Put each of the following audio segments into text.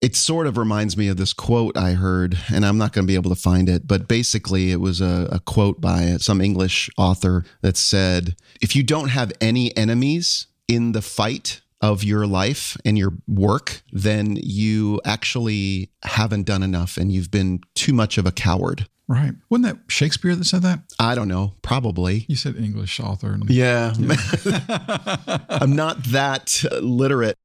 It sort of reminds me of this quote I heard, and I'm not going to be able to find it, but basically it was a, a quote by some English author that said, If you don't have any enemies in the fight of your life and your work, then you actually haven't done enough and you've been too much of a coward. Right. Wasn't that Shakespeare that said that? I don't know. Probably. You said English author. And- Yeah. I'm not that uh, literate.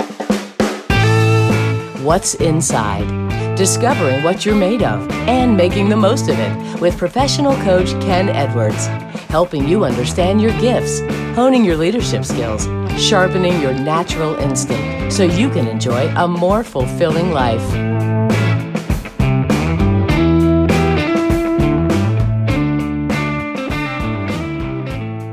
What's Inside? Discovering what you're made of and making the most of it with professional coach Ken Edwards, helping you understand your gifts, honing your leadership skills, sharpening your natural instinct so you can enjoy a more fulfilling life.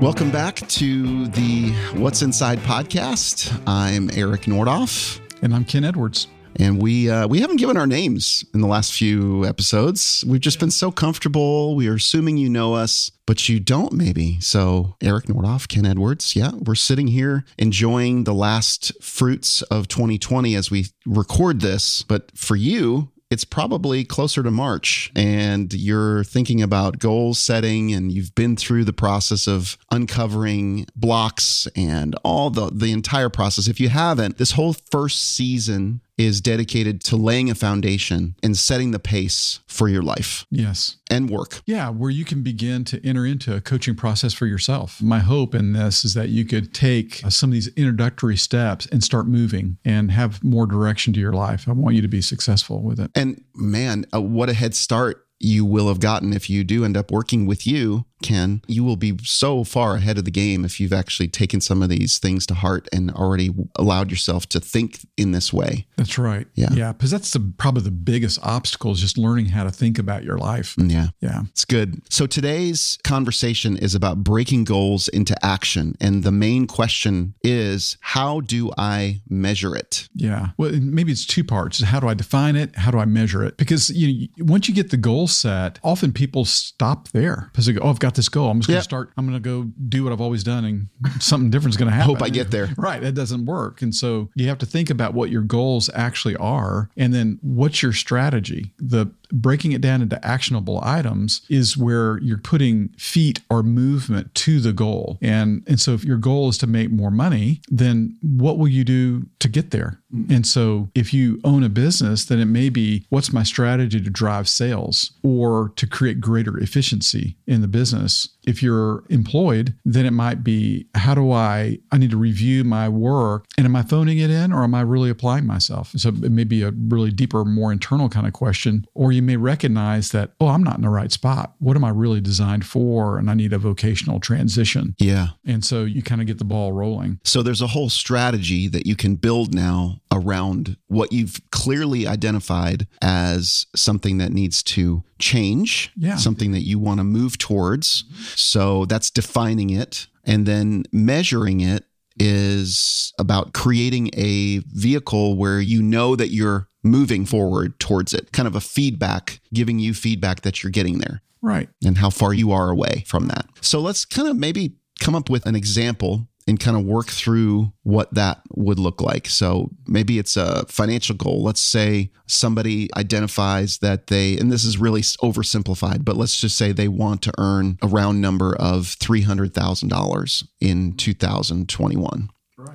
Welcome back to the What's Inside podcast. I'm Eric Nordoff. And I'm Ken Edwards. And we uh, we haven't given our names in the last few episodes. We've just been so comfortable. We are assuming you know us, but you don't maybe. So Eric Nordoff, Ken Edwards. Yeah, we're sitting here enjoying the last fruits of 2020 as we record this. But for you, it's probably closer to March and you're thinking about goal setting and you've been through the process of uncovering blocks and all the the entire process. If you haven't, this whole first season is dedicated to laying a foundation and setting the pace for your life Yes. and work. Yeah, where you can begin to enter into a coaching process for yourself. My hope in this is that you could take uh, some of these introductory steps and start moving and have more direction to your life. I want you to be successful with it. And man, uh, what a head start you will have gotten if you do end up working with you, Ken. You will be so far ahead of the game if you've actually taken some of these things to heart and already allowed yourself to think in this way. That's right. Yeah. Yeah. Because that's the, probably the biggest obstacle is just learning how to think about your life. Mm, yeah. Yeah. It's good. So today's conversation is about breaking goals into action. And the main question is how do I measure it? Yeah. Well, maybe it's two parts. How do I define it? How do I measure it? Because you know, once you get the goal set, often people stop there because they go, "Oh, I've got this goal. I'm just going to start. I'm going to go do what I've always done, and something different is going to happen." Hope I get there. Right. That doesn't work. And so you have to think about what your goals actually are, and then what's your strategy. The breaking it down into actionable items is where you're putting feet or movement to the goal. And and so if your goal is to make more money, then what will you do to get there? Mm-hmm. And so if you own a business, then it may be what's my strategy to drive sales or to create greater efficiency in the business. If you're employed, then it might be how do I I need to review my work and am I phoning it in or am I really applying myself? So it may be a really deeper, more internal kind of question. Or you may recognize that, oh, I'm not in the right spot. What am I really designed for? And I need a vocational transition. Yeah. And so you kind of get the ball rolling. So there's a whole strategy that you can build now around what you've clearly identified as something that needs to change, Yeah. something that you want to move towards. So that's defining it. And then measuring it is about creating a vehicle where you know that you're moving forward towards it, kind of a feedback, giving you feedback that you're getting there Right. and how far you are away from that. So let's kind of maybe come up with an example and kind of work through what that would look like. So maybe it's a financial goal. Let's say somebody identifies that they, and this is really oversimplified, but let's just say they want to earn a round number of $300,000 in 2021.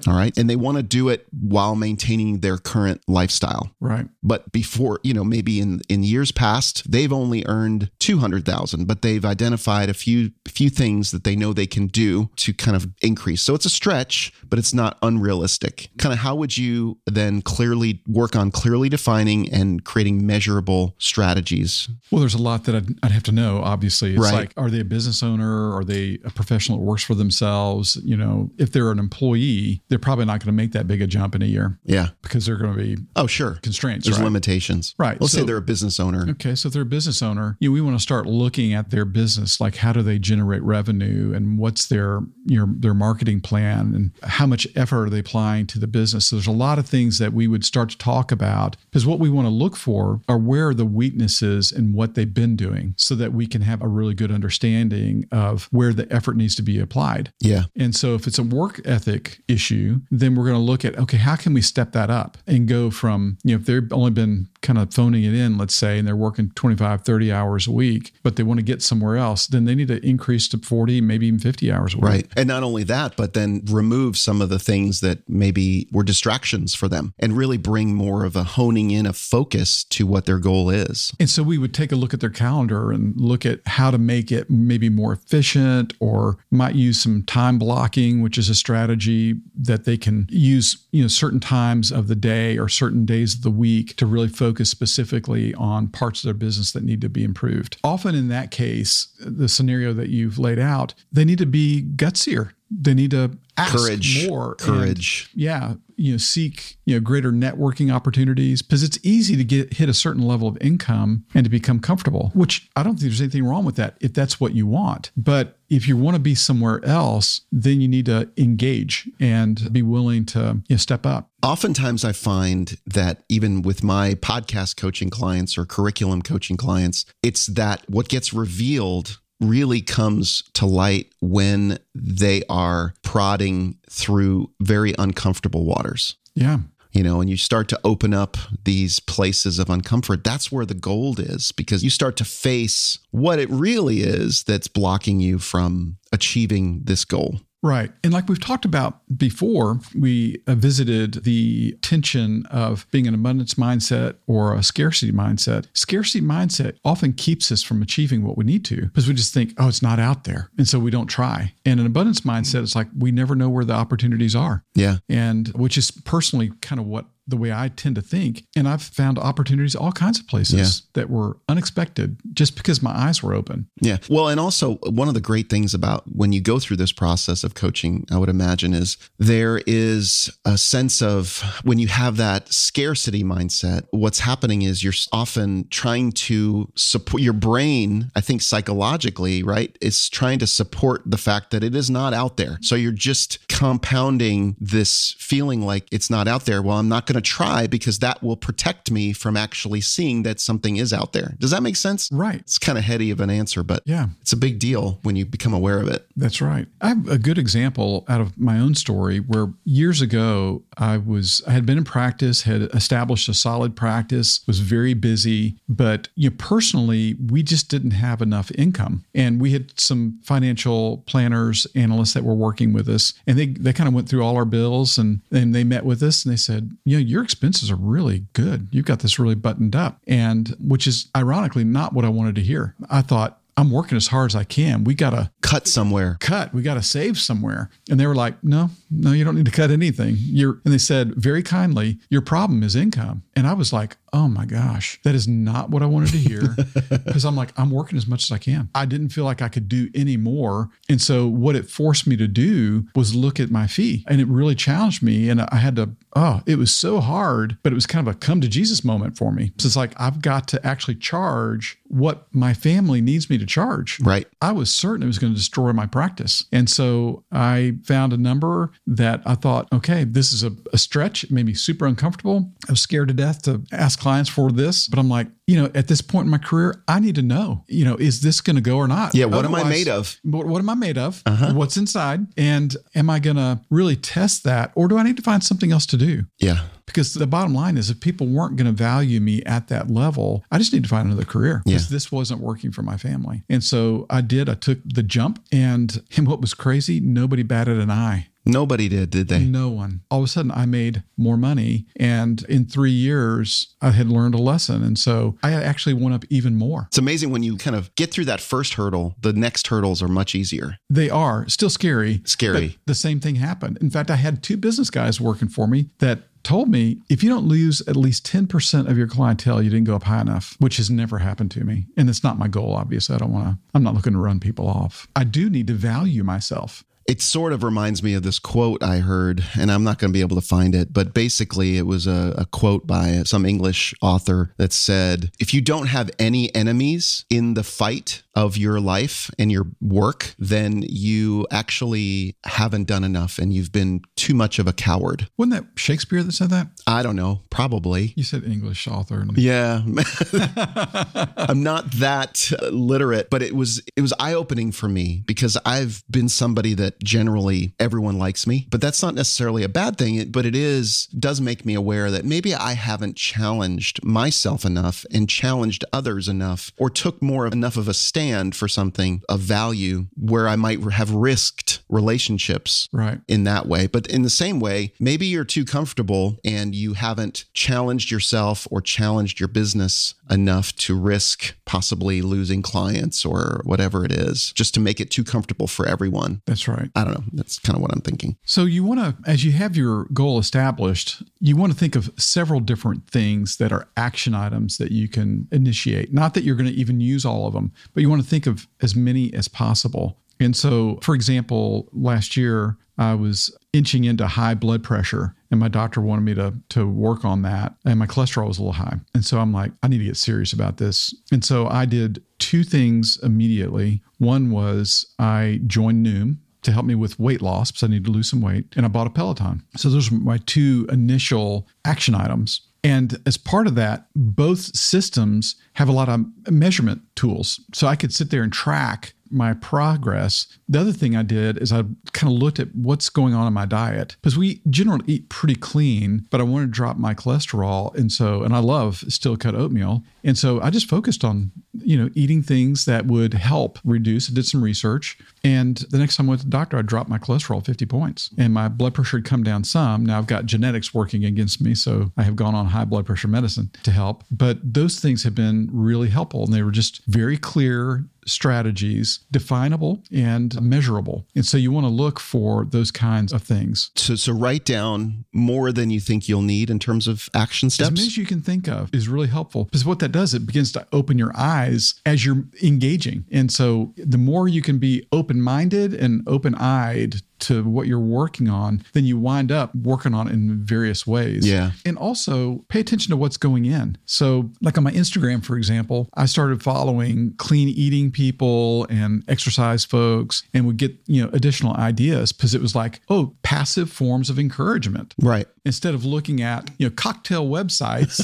All right. And they want to do it while maintaining their current lifestyle. Right. But before, you know, maybe in in years past, they've only earned 200,000, but they've identified a few few things that they know they can do to kind of increase. So it's a stretch, but it's not unrealistic. Kind of how would you then clearly work on clearly defining and creating measurable strategies? Well, there's a lot that I'd, I'd have to know. Obviously, it's Right. like, are they a business owner? Are they a professional that works for themselves? You know, if they're an employee, they're probably not going to make that big a jump in a year Yeah. because they're going to be Oh, sure. constraints. There's right? limitations. Right. Let's say they're a business owner. Okay, so if they're a business owner, you know, we want to start looking at their business, like how do they generate revenue and what's their you know, their marketing plan and how much effort are they applying to the business. So there's a lot of things that we would start to talk about because what we want to look for are where are the weaknesses and what they've been doing so that we can have a really good understanding of where the effort needs to be applied. Yeah. And so if it's a work ethic issue, issue, then we're going to look at, okay, how can we step that up and go from, you know, if they've only been kind of phoning it in, let's say, and they're working 25, 30 hours a week, but they want to get somewhere else, then they need to increase to 40, maybe even 50 hours a week. Right. And not only that, but then remove some of the things that maybe were distractions for them and really bring more of a honing in of focus to what their goal is. And so we would take a look at their calendar and look at how to make it maybe more efficient or might use some time blocking, which is a strategy that they can use, you know, certain times of the day or certain days of the week to really focus specifically on parts of their business that need to be improved. Often in that case, the scenario that you've laid out, they need to be gutsier. They need to ask courage, more. Courage. And, yeah. You know, seek, you know, greater networking opportunities because it's easy to get hit a certain level of income and to become comfortable, which I don't think there's anything wrong with that if that's what you want. But if you want to be somewhere else, then you need to engage and be willing to you know, step up. Oftentimes, I find that even with my podcast coaching clients or curriculum coaching clients, it's that what gets revealed really comes to light when they are prodding through very uncomfortable waters. Yeah. You know, and you start to open up these places of uncomfort. That's where the gold is because you start to face what it really is that's blocking you from achieving this goal. Right. And like we've talked about before, we uh, visited the tension of being an abundance mindset or a scarcity mindset. Scarcity mindset often keeps us from achieving what we need to because we just think, oh, it's not out there. And so we don't try. And an abundance mindset is like we never know where the opportunities are. Yeah. And which is personally kind of what the way I tend to think. And I've found opportunities all kinds of places yeah. that were unexpected just because my eyes were open. Yeah. Well, and also one of the great things about when you go through this process of coaching, I would imagine, is there is a sense of when you have that scarcity mindset, what's happening is you're often trying to support your brain, I think psychologically, right? Is trying to support the fact that it is not out there. So you're just compounding this feeling like it's not out there. Well, I'm not going going to try because that will protect me from actually seeing that something is out there. Does that make sense? Right. It's kind of heady of an answer, but yeah, it's a big deal when you become aware of it. That's right. I have a good example out of my own story where years ago I was I had been in practice, had established a solid practice, was very busy, but you know, personally we just didn't have enough income, and we had some financial planners, analysts that were working with us, and they they kind of went through all our bills and and they met with us and they said, you know, your expenses are really good. You've got this really buttoned up. And which is ironically not what I wanted to hear. I thought, I'm working as hard as I can. We got to cut somewhere. Cut. We got to save somewhere. And they were like, no, no, you don't need to cut anything. You're, and they said very kindly, your problem is income. And I was like, oh my gosh, that is not what I wanted to hear. Because I'm like, I'm working as much as I can. I didn't feel like I could do any more. And so what it forced me to do was look at my fee. And it really challenged me. And I had to, oh, it was so hard, but it was kind of a come to Jesus moment for me. So it's like, I've got to actually charge what my family needs me to charge. Right. I was certain it was going to destroy my practice. And so I found a number that I thought, okay, this is a, a stretch. It made me super uncomfortable. I was scared to death to ask clients for this, but I'm like, you know, at this point in my career, I need to know, you know, is this going to go or not? Yeah. What Otherwise, am I made of? What, what am I made of? Uh-huh. What's inside? And am I going to really test that or do I need to find something else to do? Yeah. Because the bottom line is if people weren't going to value me at that level, I just need to find another career because yeah. this wasn't working for my family. And so I did. I took the jump and, and what was crazy, nobody batted an eye. Nobody did, did they? No one. All of a sudden, I made more money. And in three years, I had learned a lesson. And so I actually went up even more. It's amazing when you kind of get through that first hurdle, the next hurdles are much easier. They are still scary. Scary. the same thing happened. In fact, I had two business guys working for me that told me if you don't lose at least 10% of your clientele, you didn't go up high enough, which has never happened to me. And it's not my goal, obviously. I don't want to, I'm not looking to run people off. I do need to value myself. It sort of reminds me of this quote I heard, and I'm not going to be able to find it, but basically it was a, a, quote by some English author that said, If you don't have any enemies in the fight of your life and your work, then you actually haven't done enough and you've been too much of a coward. Wasn't that Shakespeare that said that? I don't know. Probably. You said English author. Yeah. I'm not that literate, but it was it was eye-opening for me because I've been somebody that that generally everyone likes me, but that's not necessarily a bad thing. But it is does make me aware that maybe I haven't challenged myself enough and challenged others enough, or took more of enough of a stand for something of value where I might have risked relationships Right. in that way. But in the same way, maybe you're too comfortable and you haven't challenged yourself or challenged your business enough to risk possibly losing clients or whatever it is, just to make it too comfortable for everyone. That's right. I don't know. That's kind of what I'm thinking. So you want to, as you have your goal established, you want to think of several different things that are action items that you can initiate. Not that you're going to even use all of them, but you want to think of as many as possible. And so, for example, last year I was inching into high blood pressure, and my doctor wanted me to to work on that, and my cholesterol was a little high. And so I'm like, I need to get serious about this. And so I did two things immediately. One was I joined Noom, to help me with weight loss because I need to lose some weight. And I bought a Peloton. So those were my two initial action items. And as part of that, both systems have a lot of measurement tools. So I could sit there and track my progress. The other thing I did is I kind of looked at what's going on in my diet because we generally eat pretty clean, but I wanted to drop my cholesterol. And so, and I love steel cut oatmeal. And so I just focused on, you know, eating things that would help reduce. I did some research. And the next time I went to the doctor, I dropped my cholesterol 50 points and my blood pressure had come down some. Now I've got genetics working against me. So I have gone on high blood pressure medicine to help. But those things have been really helpful. And they were just very clear strategies, definable and measurable. And so you want to look for those kinds of things. So, so write down more than you think you'll need in terms of action steps. As many as you can think of is really helpful because what that does, it begins to open your eyes as you're engaging. And so the more you can be open minded and open eyed to what you're working on, then you wind up working on it in various ways. Yeah. And also pay attention to what's going in. So, like on my Instagram, for example, I started following clean eating people and exercise folks and would get, you know, additional ideas because it was like, oh, passive forms of encouragement right. Instead of looking at you know cocktail websites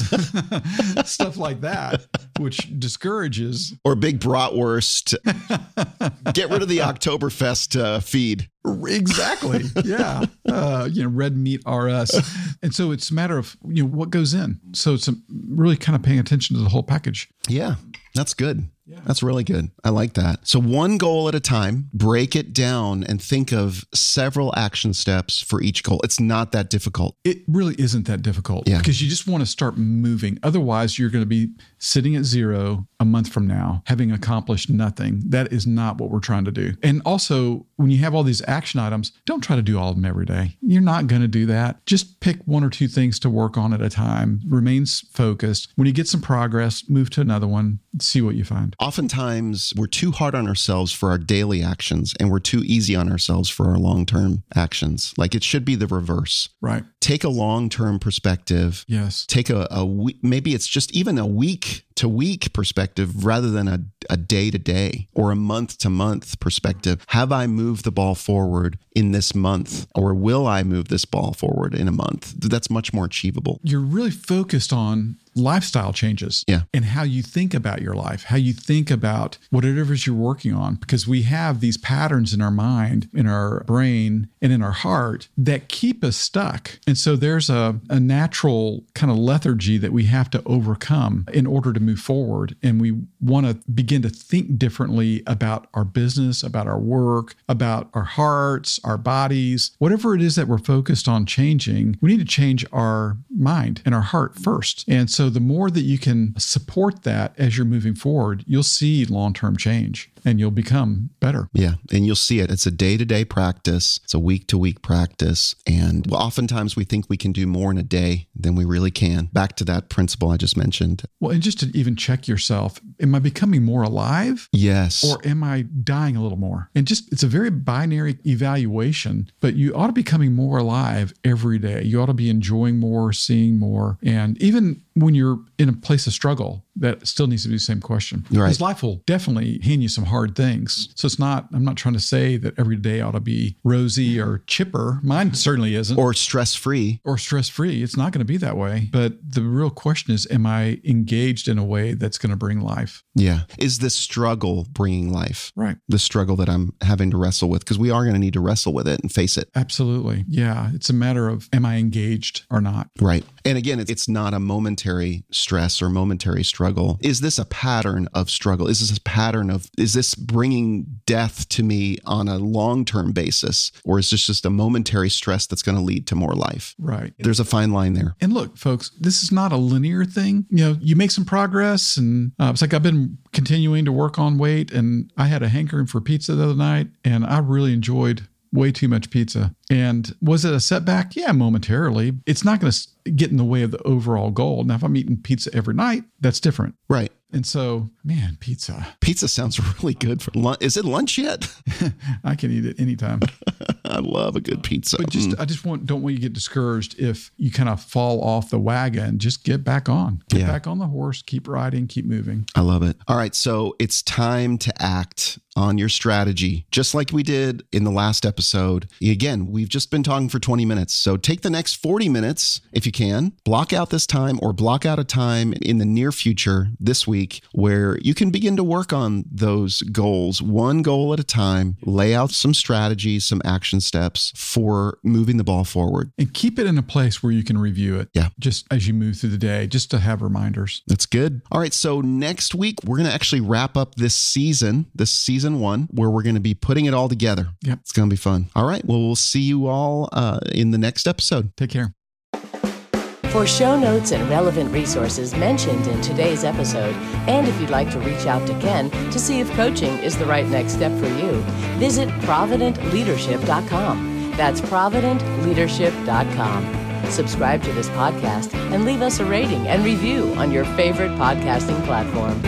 stuff like that which discourages. Or big bratwurst. Get rid of the Oktoberfest uh, feed. exactly. Yeah. Uh, you know red meat rs and so it's a matter of you know what goes in. So it's a, really kind of paying attention to the whole package. Yeah, that's good. That's really good. I like that. So, one goal at a time, break it down and think of several action steps for each goal. It's not that difficult. it really isn't that difficult Yeah. because you just want to start moving. Otherwise, you're going to be sitting at zero a month from now, having accomplished nothing. That is not what we're trying to do. And also, when you have all these action items, don't try to do all of them every day. You're not going to do that. Just pick one or two things to work on at a time. Remain focused. When you get some progress, move to another one, see what you find. Oftentimes, we're too hard on ourselves for our daily actions and we're too easy on ourselves for our long term actions. Like it should be the reverse. Right. Take a long term perspective. Yes. Take a, a week, maybe it's just even a week to week perspective rather than a, a day to day or a month to month perspective. Have I moved the ball forward in this month or will I move this ball forward in a month? That's much more achievable. you're really focused on lifestyle changes Yeah. and how you think about your life, how you think about whatever it is you're working on, because we have these patterns in our mind, in our brain, and in our heart that keep us stuck. And so there's a, a natural kind of lethargy that we have to overcome in order to move forward. And we want to begin to think differently about our business, about our work, about our hearts, our bodies, whatever it is that we're focused on changing, we need to change our mind and our heart first. And so the more that you can support that as you're moving forward, you'll see long term change and you'll become better. Yeah. And you'll see it. It's a day to day practice, it's a week to week practice. And oftentimes we think we can do more in a day than we really can. Back to that principle I just mentioned. Well, and just to even check yourself, am I becoming more alive? Yes. Or am I dying a little more? And just, it's a very binary evaluation, but you ought to be becoming more alive every day. You ought to be enjoying more, seeing more. And even when you're in a place of struggle, that still needs to be the same question. Right. Because life will definitely hand you some hard things. So it's not, I'm not trying to say that every day ought to be rosy or chipper. Mine certainly isn't. or stress free. or stress free. It's not going to be that way. But the real question is, am I engaged in a way that's going to bring life? Life. Yeah. Is this struggle bringing life? Right. The struggle that I'm having to wrestle with because we are going to need to wrestle with it and face it. Absolutely. Yeah. It's a matter of am I engaged or not? Right. And again, it's not a momentary stress or momentary struggle. Is this a pattern of struggle? Is this a pattern of, is this bringing death to me on a long term basis? Or is this just a momentary stress that's going to lead to more life? Right. There's a fine line there. And look, folks, this is not a linear thing. You know, you make some progress, and uh, it's like I've been continuing to work on weight, and I had a hankering for pizza the other night, and I really enjoyed way too much pizza. And was it a setback? Yeah, momentarily. It's not going to get in the way of the overall goal. Now, if I'm eating pizza every night, that's different. Right. And so, man, pizza. Pizza sounds really good for lunch. Is it lunch yet? I can eat it anytime. I love a good pizza. But just, Mm. I just want, don't want you to get discouraged if you kind of fall off the wagon. Just get back on, get Yeah. back on the horse, keep riding, keep moving. I love it. All right. So it's time to act on your strategy, just like we did in the last episode. Again, we've just been talking for 20 minutes. So take the next 40 minutes, if you can, block out this time or block out a time in the near future this week where you can begin to work on those goals, one goal at a time, lay out some strategies, some action steps for moving the ball forward. And keep it in a place where you can review it. Yeah. Just as you move through the day, just to have reminders. That's good. All right. So next week, we're going to actually wrap up this season, this season one, where we're going to be putting it all together. Yep. It's going to be fun. All right. Well, we'll see you all uh, in the next episode. Take care. For show notes and relevant resources mentioned in today's episode, and if you'd like to reach out to Ken to see if coaching is the right next step for you, visit providentleadership.com. That's providentleadership.com. Subscribe to this podcast and leave us a rating and review on your favorite podcasting platform.